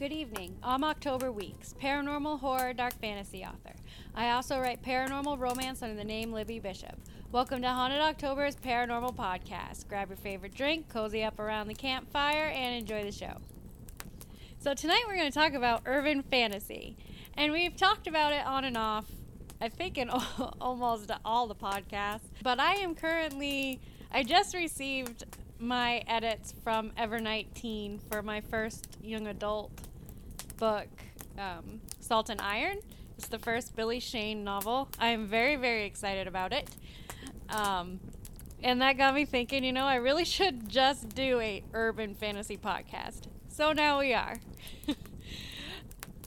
Good evening. I'm October Weeks, paranormal horror dark fantasy author. I also write paranormal romance under the name Libby Bishop. Welcome to Haunted October's Paranormal Podcast. Grab your favorite drink, cozy up around the campfire, and enjoy the show. So, tonight we're going to talk about urban fantasy. And we've talked about it on and off, I think, in almost all the podcasts. But I am currently, I just received my edits from Evernight Teen for my first young adult book, um, Salt and Iron. It's the first Billy Shane novel. I am very, very excited about it. Um, and that got me thinking, you know, I really should just do a urban fantasy podcast. So now we are.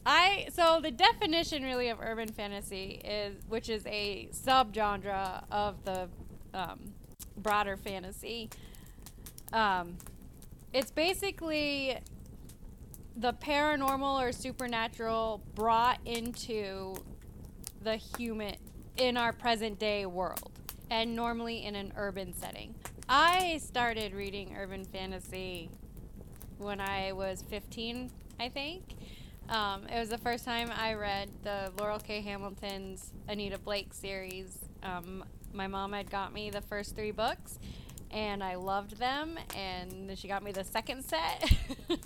I so the definition really of urban fantasy is, which is a subgenre of the um, broader fantasy. Um, it's basically the paranormal or supernatural brought into the human in our present day world and normally in an urban setting. I started reading urban fantasy when I was 15, I think. Um, it was the first time I read the Laurell K. Hamilton's Anita Blake series. Um, my mom had got me the first three books, and I loved them. And she got me the second set,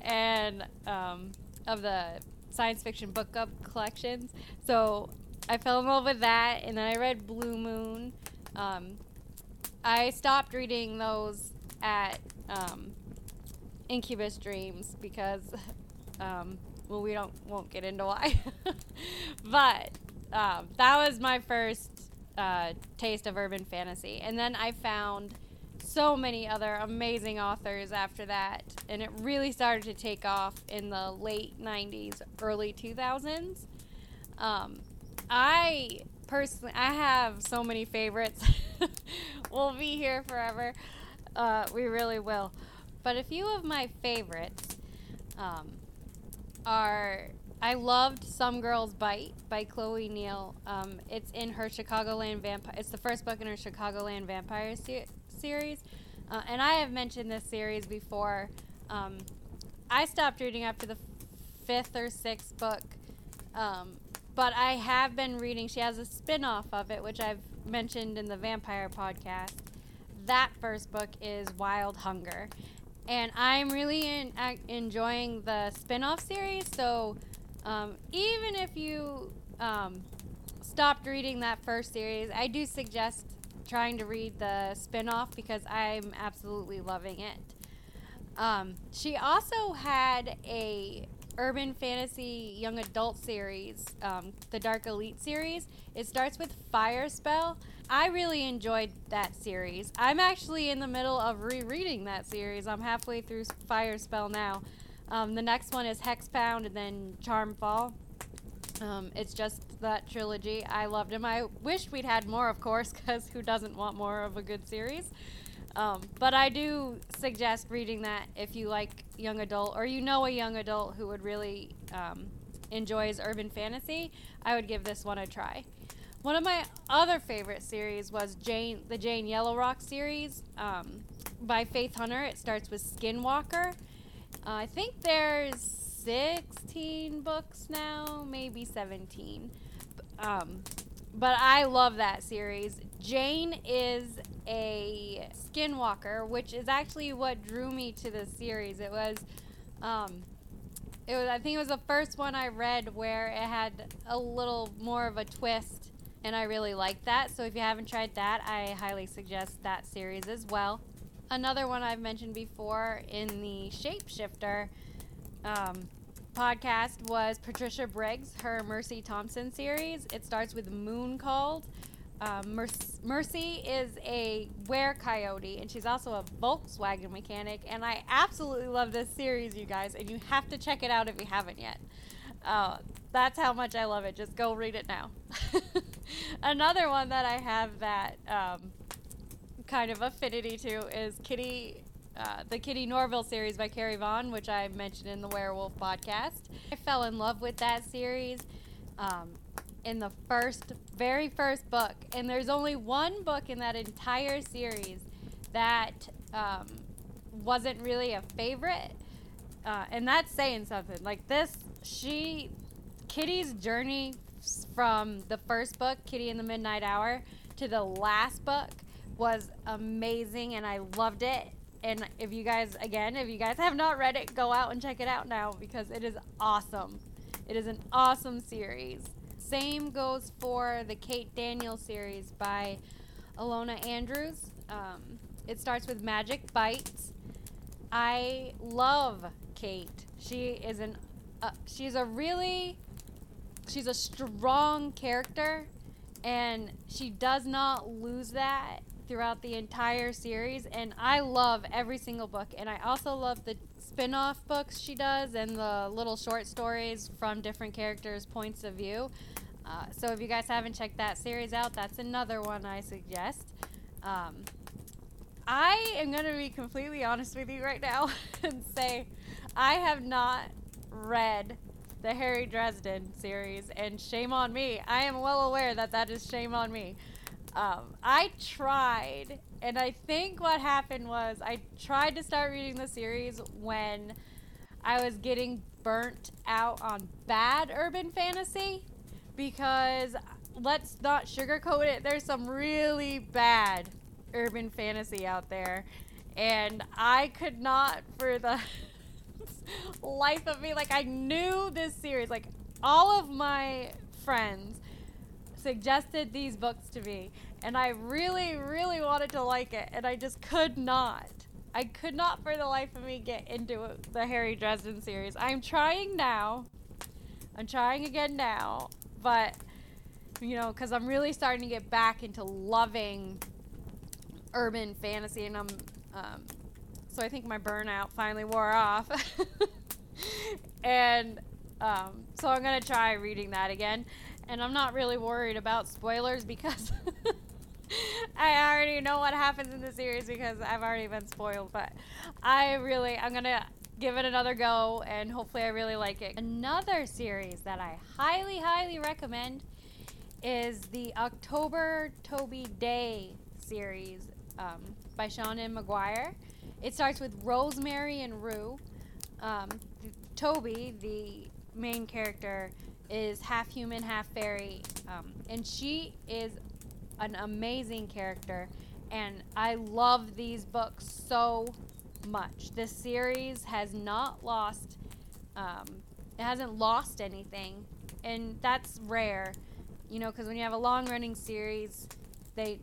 and um, of the science fiction book up collections. So I fell in love with that, and then I read Blue Moon. Um, I stopped reading those at um, Incubus Dreams because, um, well, we don't won't get into why, but um, that was my first uh, taste of urban fantasy. And then I found so many other amazing authors after that. And it really started to take off in the late 90s, early 2000s. Um, I personally, I have so many favorites. we'll be here forever. Uh, we really will. But a few of my favorites um, are I loved Some Girls Bite by Chloe Neill. Um, it's in her Chicagoland Vampire. It's the first book in her Chicagoland Vampire se- series, uh, and I have mentioned this series before. Um, I stopped reading after the fifth or sixth book, um, but I have been reading. She has a spin-off of it, which I've mentioned in the Vampire podcast. That first book is Wild Hunger, and I'm really in, uh, enjoying the spin-off series. So um, even if you um, stopped reading that first series, I do suggest trying to read the spin-off because I'm absolutely loving it. Um, she also had a urban fantasy young adult series, um, the Dark Elite series. It starts with Fire Spell. I really enjoyed that series. I'm actually in the middle of rereading that series. I'm halfway through Fire Spell now. Um, the next one is Hexbound and then Charm Fall. Um, it's just that trilogy. I loved them. I wish we'd had more, of course, because who doesn't want more of a good series? Um, but I do suggest reading that if you like young adult or you know a young adult who would really um, enjoys urban fantasy. I would give this one a try. One of my other favorite series was Jane, the Jane Yellow Rock series um, by Faith Hunter. It starts with Skinwalker. Uh, I think there's 16 books now, maybe 17. Um, but I love that series. Jane is a skinwalker, which is actually what drew me to the series. It was, um, it was. I think it was the first one I read where it had a little more of a twist, and I really liked that. So if you haven't tried that, I highly suggest that series as well another one I've mentioned before in the Shapeshifter um, podcast was Patricia Briggs, her Mercy Thompson series. It starts with Moon Called. Um, Mercy is a were coyote, and she's also a Volkswagen mechanic. And I absolutely love this series, you guys, and you have to check it out if you haven't yet. Uh, that's how much I love it. Just go read it now. Another one that I have that um, kind of affinity to is Kitty, uh, the Kitty Norville series by Carrie Vaughn, which I mentioned in the Werewolf podcast. I fell in love with that series um, in the first, very first book, and there's only one book in that entire series that um, wasn't really a favorite. uh, and that's saying something. Like this, she, Kitty's journey from the first book, Kitty in the Midnight Hour, to the last book was amazing, and I loved it. And if you guys, again, if you guys have not read it, go out and check it out now because it is awesome. It is an awesome series. Same goes for the Kate Daniels series by Ilona Andrews. Um, it starts with Magic Bites. I love Kate. She is an uh, she's a really she's a strong character and she does not lose that throughout the entire series and I love every single book and I also love the spin-off books she does and the little short stories from different characters points of view uh, so if you guys haven't checked that series out that's another one I suggest um, I am going to be completely honest with you right now and say I have not read the Harry Dresden series, and shame on me. I am well aware that that is shame on me. Um, I tried, and I think what happened was I tried to start reading the series when I was getting burnt out on bad urban fantasy because let's not sugarcoat it, there's some really bad urban fantasy out there. And I could not, for the life of me, like, I knew this series. Like, all of my friends suggested these books to me. And I really, really wanted to like it. And I just could not. I could not, for the life of me, get into the Harry Dresden series. I'm trying now. I'm trying again now. But, you know, because I'm really starting to get back into loving urban fantasy, and I'm um, so I think my burnout finally wore off, and um, so I'm gonna try reading that again. And I'm not really worried about spoilers because I already know what happens in the series because I've already been spoiled. But I really, I'm gonna give it another go, and hopefully I really like it. Another series that I highly, highly recommend is the October Toby Daye series um, by Seanan McGuire. It starts with Rosemary and Rue. Um, Toby, the main character, is half human, half fairy, um, and she is an amazing character. And I love these books so much. This series has not lost, um, it hasn't lost anything, and that's rare, you know, because when you have a long running series, they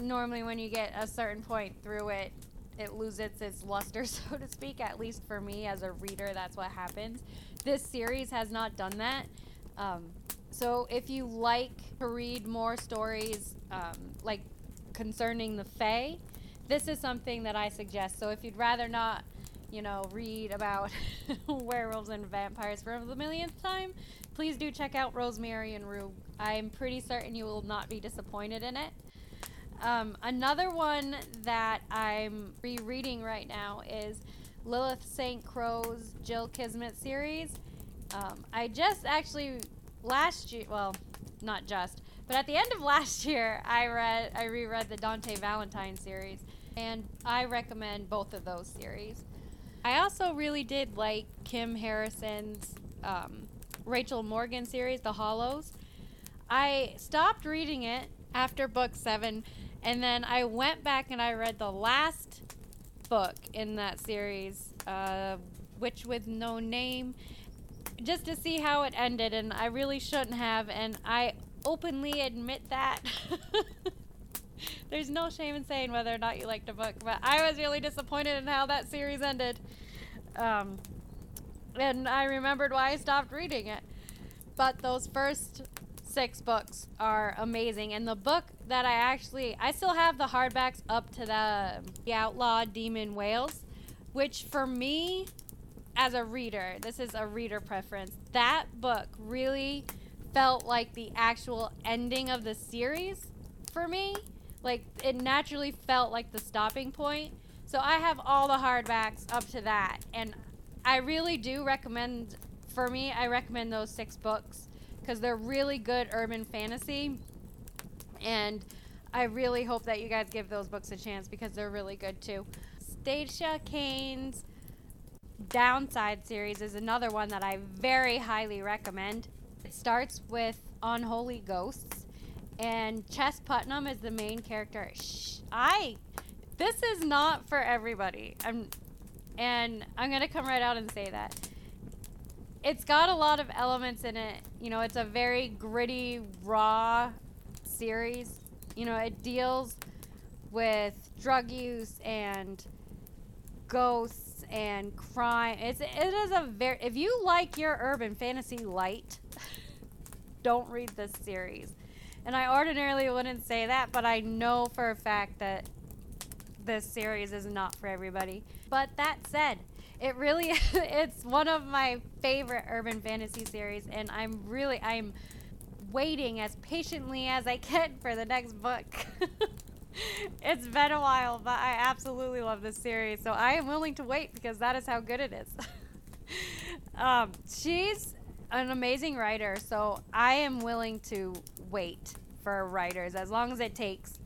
normally when you get a certain point through it, it loses its luster, so to speak. At least for me as a reader, that's what happens. This series has not done that. Um, so if you like to read more stories um, like concerning the Fae, this is something that I suggest. So if you'd rather not, you know, read about werewolves and vampires for the millionth time, please do check out Rosemary and Rue. I'm pretty certain you will not be disappointed in it. Um, another one that I'm rereading right now is Lilith Saintcrow's Jill Kismet series. Um, I just actually last year, well, not just, but at the end of last year, I read, I reread the Dante Valentine series, and I recommend both of those series. I also really did like Kim Harrison's um, Rachel Morgan series, The Hollows. I stopped reading it after book seven and then I went back and I read the last book in that series, uh, Witch with No Name, just to see how it ended. And I really shouldn't have. And I openly admit that. There's no shame in saying whether or not you liked a book, but I was really disappointed in how that series ended. Um, and I remembered why I stopped reading it. But those first six books are amazing. And the book that I actually, I still have the hardbacks up to the, the Outlaw Demon Wails, which for me, as a reader, this is a reader preference, that book really felt like the actual ending of the series for me. Like, it naturally felt like the stopping point. So I have all the hardbacks up to that. And I really do recommend, for me, I recommend those six books because they're really good urban fantasy. And I really hope that you guys give those books a chance because they're really good too. Stacia Kane's Downside series is another one that I very highly recommend. It starts with Unholy Ghosts, and Chess Putnam is the main character. Shh, I. This is not for everybody. I'm, and I'm gonna come right out and say that. It's got a lot of elements in it. You know, it's a very gritty, raw series. You know, it deals with drug use and ghosts and crime. It's it is a very if you like your urban fantasy light, don't read this series. And I ordinarily wouldn't say that, but I know for a fact that this series is not for everybody. But that said, it really it's one of my favorite urban fantasy series and I'm really I'm waiting as patiently as I can for the next book. it's been a while, but I absolutely love this series. So I am willing to wait because that is how good it is. um, she's an amazing writer, so I am willing to wait for writers as long as it takes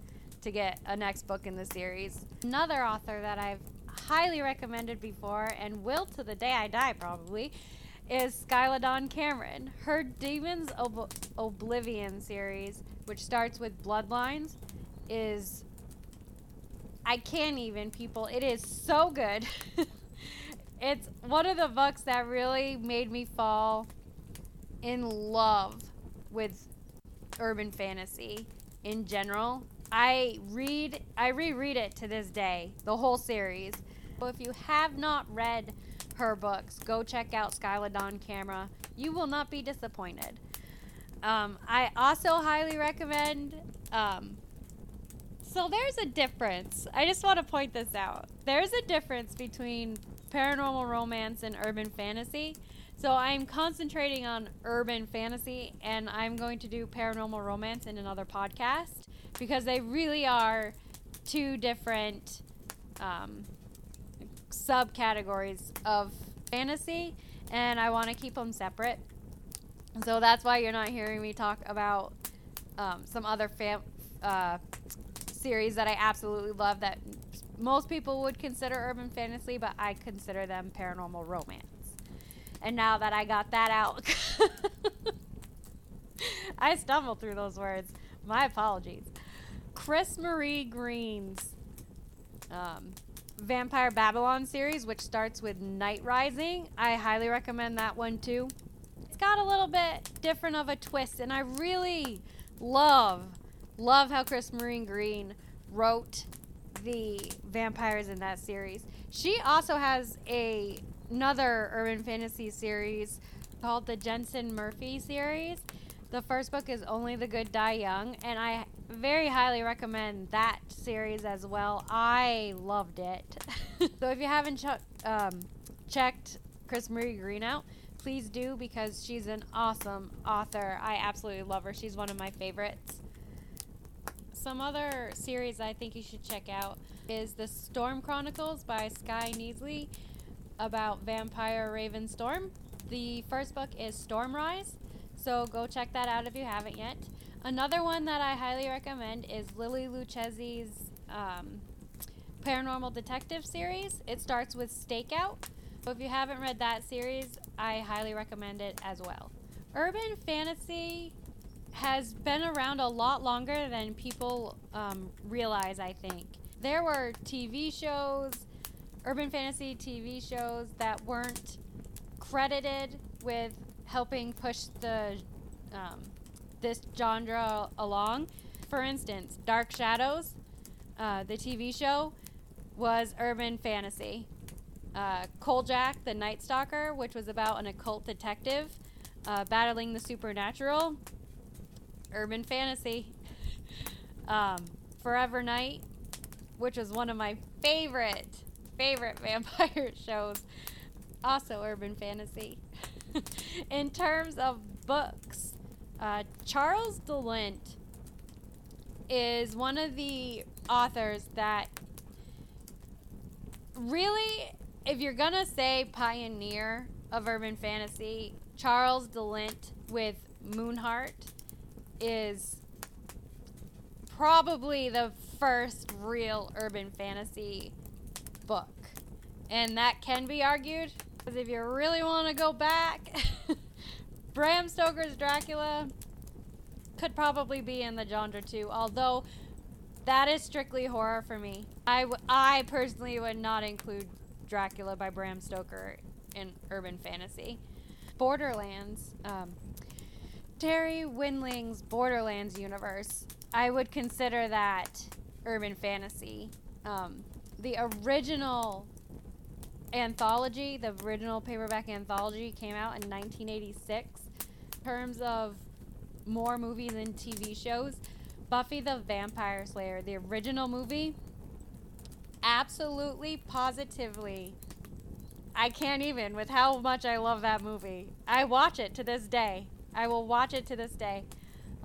to get a next book in the series. Another author that I've highly recommended before and will to the day I die probably is Skyla Dawn Cameron. Her Demons Ob- Oblivion series, which starts with Bloodlines, is I can't even people. It is so good. it's one of the books that really made me fall in love with urban fantasy in general. I read I reread it to this day, the whole series. So if you have not read her books, go check out Skyla Dawn Cameron. You will not be disappointed. Um, I also highly recommend um, so there's a difference. I just want to point this out. There's a difference between paranormal romance and urban fantasy. So I'm concentrating on urban fantasy and I'm going to do paranormal romance in another podcast because they really are two different um, subcategories of fantasy and I want to keep them separate. So that's why you're not hearing me talk about um, some other fam- uh, series that I absolutely love that most people would consider urban fantasy, but I consider them paranormal romance. And now that I got that out, I stumbled through those words. My apologies. Chris Marie Green's um, Vampire Babylon series, which starts with Night Rising. I highly recommend that one too. It's got a little bit different of a twist, and I really love Love how Chris Marie Green wrote the vampires in that series. She also has a another urban fantasy series called the Jensen Murphy series. The first book is Only the Good Die Young, and I very highly recommend that series as well. I loved it. so if you haven't ch- um, checked Chris Marie Green out, please do because she's an awesome author. I absolutely love her. She's one of my favorites some other series I think you should check out is the Storm Chronicles by Skye Knizley about vampire Raven Storm. The first book is Stormrise, so go check that out if you haven't yet. Another one that I highly recommend is Lily Luchesi's um, Paranormal Detective series. It starts with Stakeout. So if you haven't read that series, I highly recommend it as well. Urban fantasy has been around a lot longer than people um, realize, I think. There were TV shows, urban fantasy TV shows that weren't credited with helping push the um, this genre along. For instance, Dark Shadows, uh, the TV show, was urban fantasy. Uh, Kolchak, the Night Stalker, which was about an occult detective uh, battling the supernatural, urban fantasy. Um, Forever Knight, which was one of my favorite, favorite vampire shows. Also urban fantasy. In terms of books, uh, Charles DeLint is one of the authors that really, if you're gonna say pioneer of urban fantasy, Charles DeLint with Moonheart is probably the first real urban fantasy book and that can be argued. Because if you really want to go back, Bram Stoker's Dracula could probably be in the genre too, although that is strictly horror for me. I, w- I personally would not include Dracula by Bram Stoker in urban fantasy. Borderlands, um, Terri Windling's Borderlands universe, I would consider that urban fantasy. Um, the original anthology, the original paperback anthology, came out in 1986. In terms of more movies and TV shows, Buffy the Vampire Slayer, the original movie, absolutely, positively, I can't even with how much I love that movie. I watch it to this day. I will watch it to this day.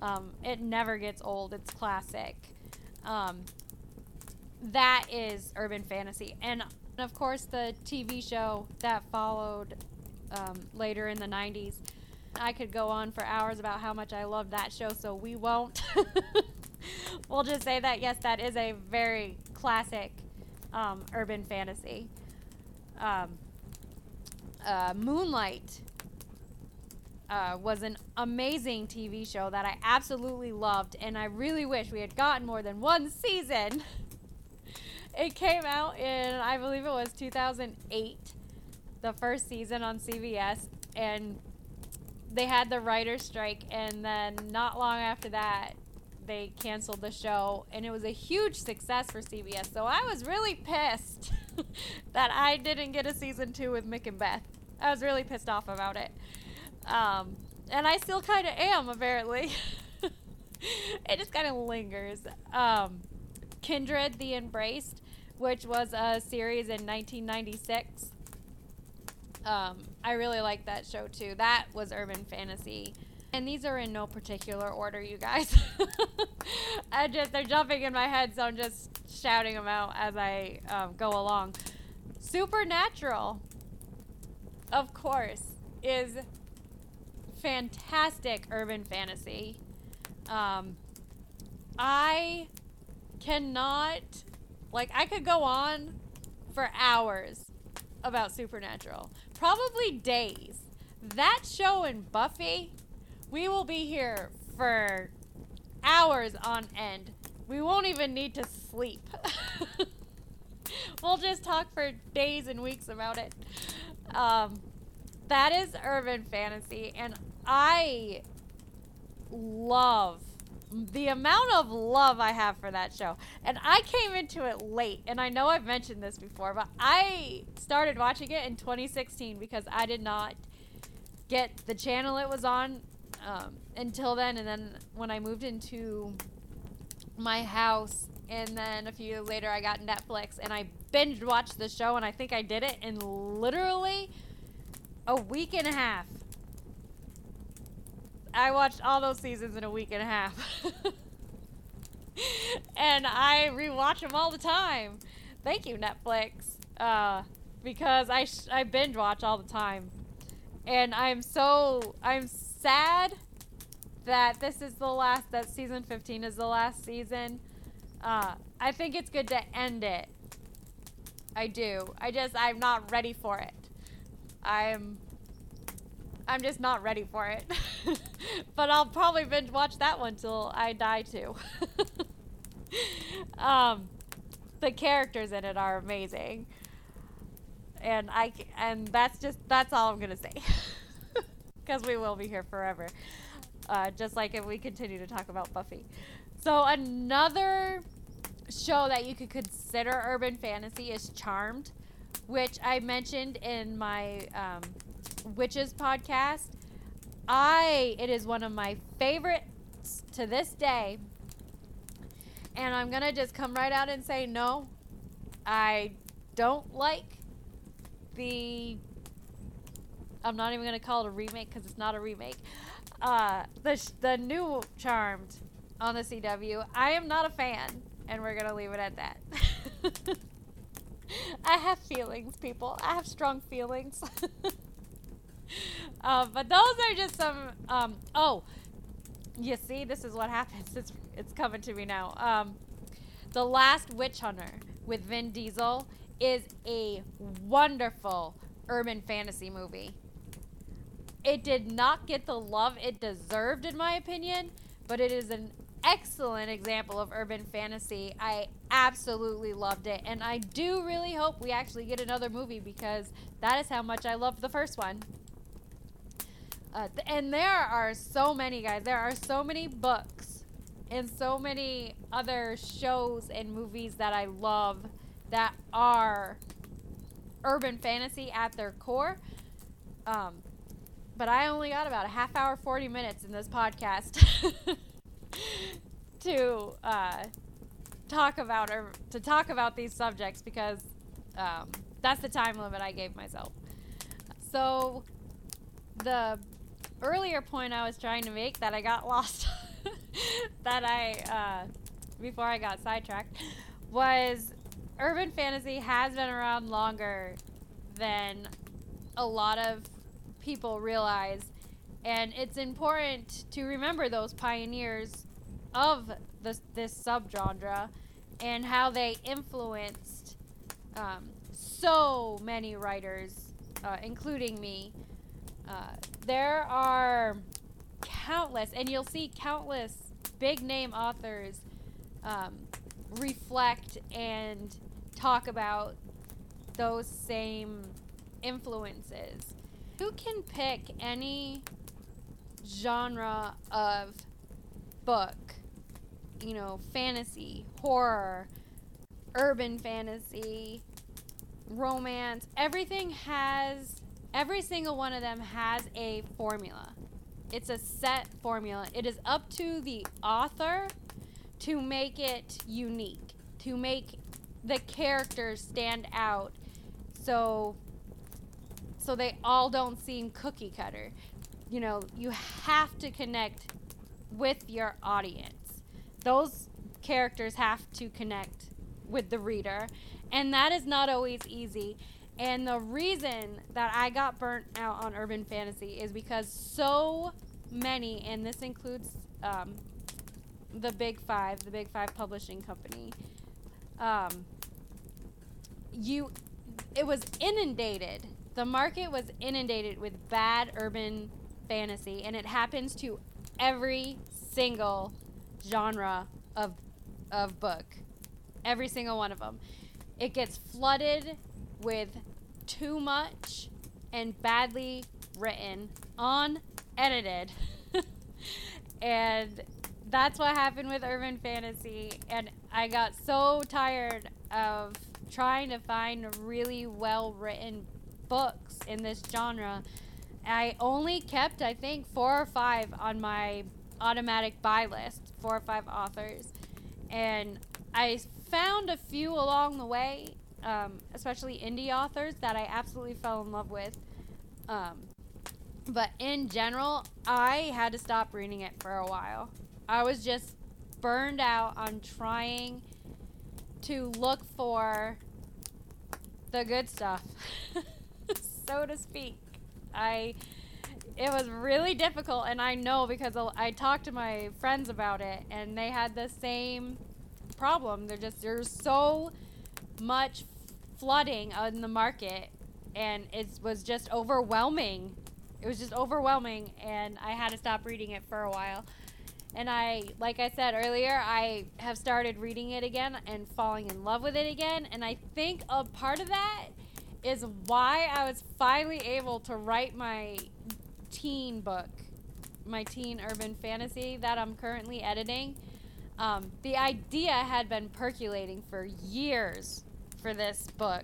Um, it never gets old. It's classic. Um, that is urban fantasy, and of course the TV show that followed um, later in the '90s. I could go on for hours about how much I love that show, so we won't. we'll just say that yes, that is a very classic um, urban fantasy. Um, uh, Moonlight uh, was an amazing TV show that I absolutely loved, and I really wish we had gotten more than one season. it came out in, I believe it was 2008, the first season on CBS, and they had the writer's strike, and then not long after that, they canceled the show, and it was a huge success for CBS. So I was really pissed that I didn't get a season two with Mick and Beth. I was really pissed off about it. Um, and I still kind of am, apparently. it just kind of lingers. Um, Kindred the Embraced, which was a series in 1996. Um, I really like that show too. That was urban fantasy. And these are in no particular order, you guys. I just they're jumping in my head, so I'm just shouting them out as I um, go along. Supernatural, of course, is fantastic urban fantasy. Um, I cannot, like, I could go on for hours about Supernatural, probably days. That show and Buffy we will be here for hours on end. We won't even need to sleep. we'll just talk for days and weeks about it. Um, that is urban fantasy, and I love the amount of love I have for that show. And I came into it late, and I know I've mentioned this before, but I started watching it in 2016 because I did not get the channel it was on um, until then. And then when I moved into my house, and then a few years later, I got Netflix and I binge watched the show, and I think I did it in literally a week and a half. I watched all those seasons in a week and a half. and I rewatch them all the time. Thank you, Netflix. Uh, because I, sh- I binge watch all the time. And I'm so, I'm sad that this is the last, that season 15 is the last season. Uh, I think it's good to end it. I do. I just, I'm not ready for it. I'm, I'm just not ready for it. but I'll probably binge watch that one till I die too. um, the characters in it are amazing. And I, and that's just, that's all I'm gonna say. because we will be here forever. Uh, just like if we continue to talk about Buffy. So another show that you could consider urban fantasy is Charmed, which I mentioned in my um, Witches podcast. I it is one of my favorites to this day. And I'm gonna just come right out and say no. I don't like the I'm not even gonna call it a remake because it's not a remake. Uh, the the new Charmed on the CW. I am not a fan, and we're gonna leave it at that. I have feelings, people. I have strong feelings. uh, but those are just some. Um, oh, you see, this is what happens. It's it's coming to me now. Um, the Last Witch Hunter with Vin Diesel is a wonderful urban fantasy movie. It did not get the love it deserved, in my opinion, but it is an excellent example of urban fantasy. I absolutely loved it, and I do really hope we actually get another movie because that is how much I loved the first one. Uh, th- and there are so many guys. There are so many books and so many other shows and movies that I love that are urban fantasy at their core. Um, but I only got about a half hour, 40 minutes in this podcast to uh, talk about or to talk about these subjects because um, that's the time limit I gave myself. So the earlier point I was trying to make that I got lost, that I uh, before I got sidetracked, was urban fantasy has been around longer than a lot of people realize. And it's important to remember those pioneers of this, this subgenre and how they influenced um, so many writers, uh, including me. Uh, there are countless, and you'll see countless big name authors um, reflect and talk about those same influences. You can pick any genre of book, you know, fantasy, horror, urban fantasy, romance, everything has, every single one of them has a formula. It's a set formula. It is up to the author to make it unique, to make the characters stand out so so they all don't seem cookie cutter. You know, you have to connect with your audience. Those characters have to connect with the reader, and that is not always easy. And the reason that I got burnt out on urban fantasy is because so many, and this includes um, the Big Five, the Big Five Publishing Company, um, you, it was inundated the market was inundated with bad urban fantasy, and it happens to every single genre of of book. Every single one of them. It gets flooded with too much and badly written, unedited. and that's what happened with urban fantasy and I got so tired of trying to find really well written books in this genre. I only kept, I think, four or five on my automatic buy list, four or five authors. And I found a few along the way, um, especially indie authors that I absolutely fell in love with. Um, but in general, I had to stop reading it for a while. I was just burned out on trying to look for the good stuff. so to speak. I it was really difficult and I know because I talked to my friends about it and they had the same problem. They're just there's so much flooding on the market and it was just overwhelming. It was just overwhelming and I had to stop reading it for a while. And I, like I said earlier, I have started reading it again and falling in love with it again. And I think a part of that is why I was finally able to write my teen book, my teen urban fantasy that I'm currently editing. Um, the idea had been percolating for years for this book,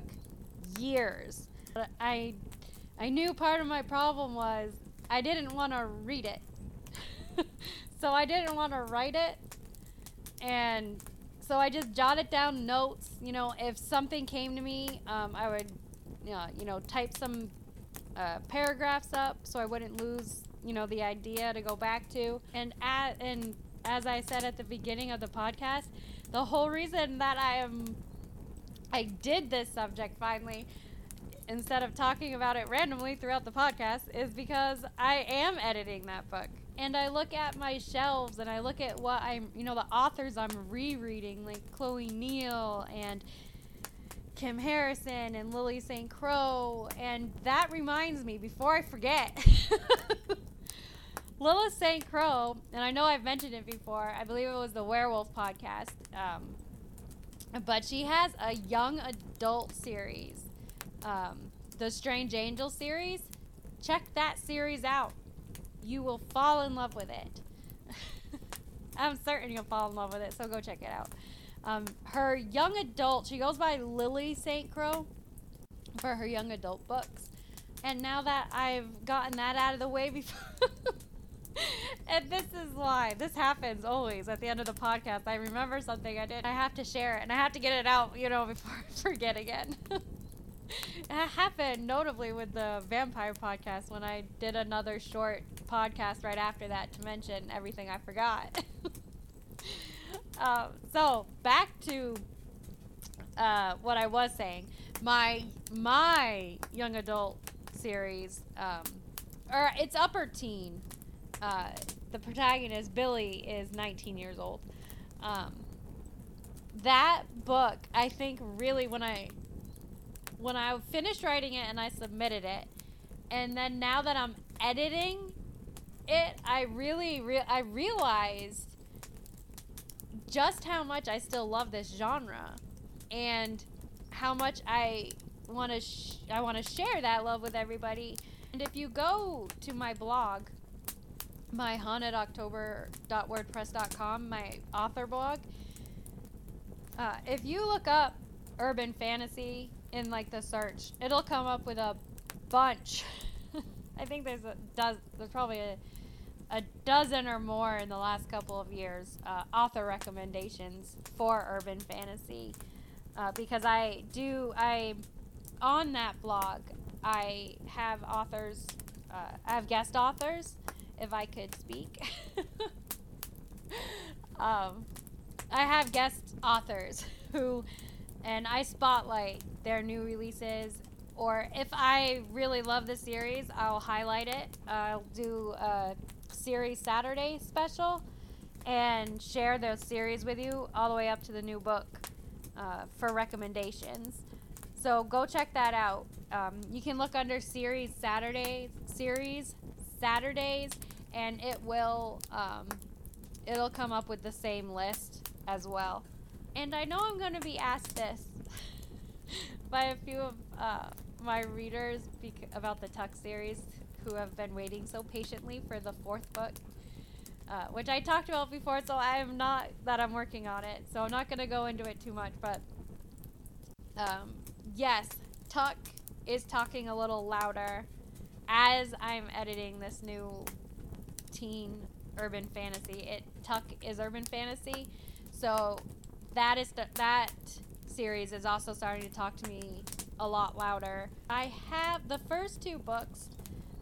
years. But I, I knew part of my problem was I didn't want to read it, so I didn't want to write it, and so I just jotted down notes. You know, if something came to me, um, I would uh, you know, type some uh, paragraphs up so I wouldn't lose, you know, the idea to go back to. And at, and as I said at the beginning of the podcast, the whole reason that I am I did this subject finally instead of talking about it randomly throughout the podcast is because I am editing that book. And I look at my shelves and I look at what I'm, you know, the authors I'm rereading, like Chloe Neill and Kim Harrison and Lili St. Crow. And that reminds me, before I forget, Lili St. Crow, and I know I've mentioned it before, I believe it was the Werewolf podcast. Um, but she has a young adult series, um, the Strange Angel series. Check that series out. You will fall in love with it. I'm certain you'll fall in love with it, so go check it out. Um, her young adult, she goes by Lili St. Crow for her young adult books. And now that I've gotten that out of the way before. and this is why this happens always at the end of the podcast. I remember something I did. I have to share it and I have to get it out, you know, before I forget again. it happened notably with the vampire podcast when I did another short podcast right after that to mention everything I forgot. um, so back to uh, what I was saying. My my young adult series, um, or it's upper teen. Uh, the protagonist Billy is 19 years old. Um, that book, I think, really when I when I finished writing it and I submitted it, and then now that I'm editing it, I really re- I realized just how much I still love this genre, and how much I want to sh- I want to share that love with everybody. And if you go to my blog, my hauntedoctober.wordpress.com, my author blog, uh, if you look up urban fantasy in like the search, it'll come up with a bunch. I think there's a does there's probably a, a dozen or more in the last couple of years uh, author recommendations for urban fantasy uh, because I do I on that blog I have authors uh, I have guest authors if I could speak. um, I have guest authors who, and I spotlight their new releases. Or if I really love the series, I'll highlight it. I'll do a series Saturday special and share those series with you all the way up to the new book uh, for recommendations. So go check that out. Um, you can look under series Saturday series Saturdays, and it will um, it'll come up with the same list as well. And I know I'm going to be asked this by a few of uh, my readers bec- about the Tuck series who have been waiting so patiently for the fourth book. Uh, which I talked about before, so I am not that I'm working on it, so I'm not going to go into it too much. But um, yes, Tuck is talking a little louder as I'm editing this new teen urban fantasy. It Tuck is urban fantasy, so that is th- that series is also starting to talk to me a lot louder. I have the first two books,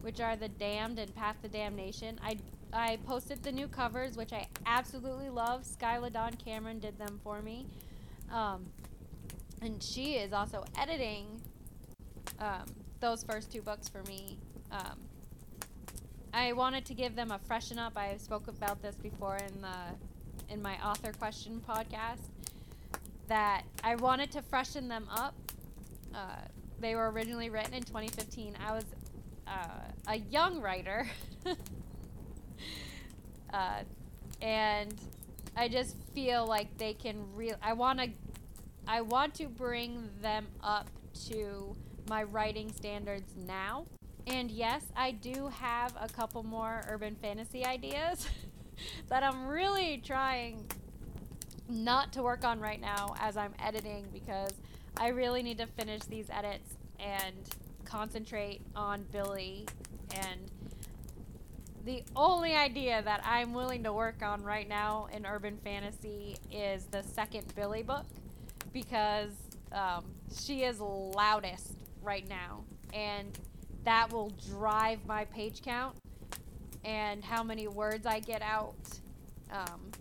which are The Damned and Path to Damnation. I I posted the new covers, which I absolutely love. Skyla Dawn Cameron did them for me, um, and she is also editing um, those first two books for me um, I wanted to give them a freshen up. I spoke about this before in the in my author question podcast. That I wanted to freshen them up. Uh, they were originally written in 2015. I was uh, a young writer, uh, and I just feel like they can real. I want to. I want to bring them up to my writing standards now and yes, I do have a couple more urban fantasy ideas that I'm really trying not to work on right now as I'm editing because I really need to finish these edits and concentrate on Billy. And the only idea that I'm willing to work on right now in urban fantasy is the second Billy book because um, she is loudest right now. And that will drive my page count and how many words I get out. Um,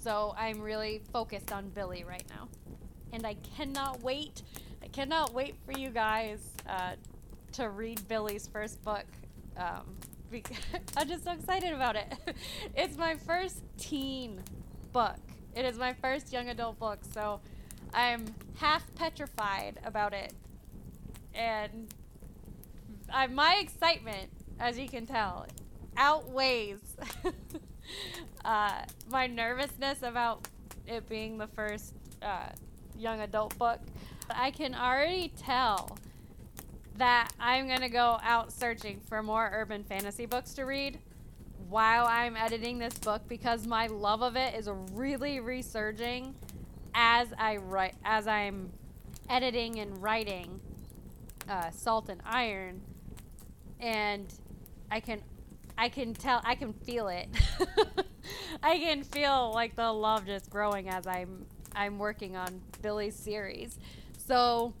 so I'm really focused on Billy right now. And I cannot wait. I cannot wait for you guys uh, to read Billy's first book. Um, I'm just so excited about it. it's my first teen book. It is my first young adult book. So I'm half petrified about it. And My excitement, as you can tell, outweighs uh, my nervousness about it being the first uh, young adult book. I can already tell that I'm going to go out searching for more urban fantasy books to read while I'm editing this book because my love of it is really resurging as I write as I'm editing and writing uh, Salt and Iron and I can I can tell I can feel it. I can feel like the love just growing as I'm I'm working on Billy's series. So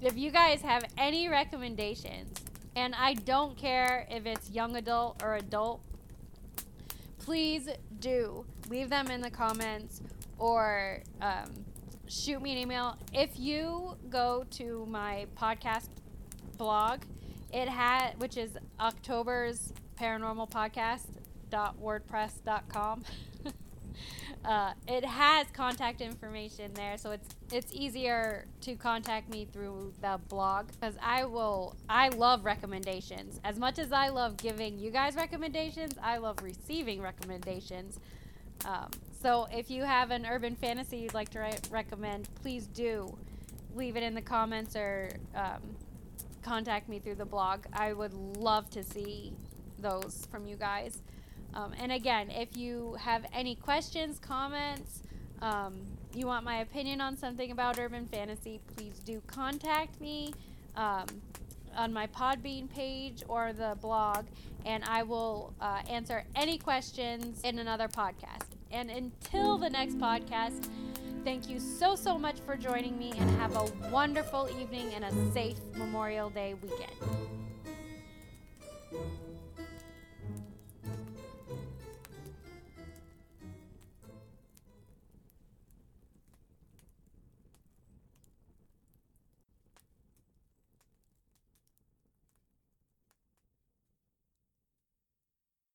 if you guys have any recommendations, and I don't care if it's young adult or adult, please do leave them in the comments or um, shoot me an email. If you go to my podcast blog, it had which is October's paranormal podcast dot WordPress wordpress.com uh, it has contact information there, so it's it's easier to contact me through the blog because I will. I love recommendations as much as I love giving you guys recommendations. I love receiving recommendations. Um, so if you have an urban fantasy you'd like to re- recommend, please do leave it in the comments or um, contact me through the blog. I would love to see those from you guys. Um, and again, if you have any questions, comments, um, you want my opinion on something about urban fantasy, please do contact me um, on my Podbean page or the blog, and I will uh, answer any questions in another podcast. And until the next podcast, thank you so, so much for joining me, and have a wonderful evening and a safe Memorial Day weekend.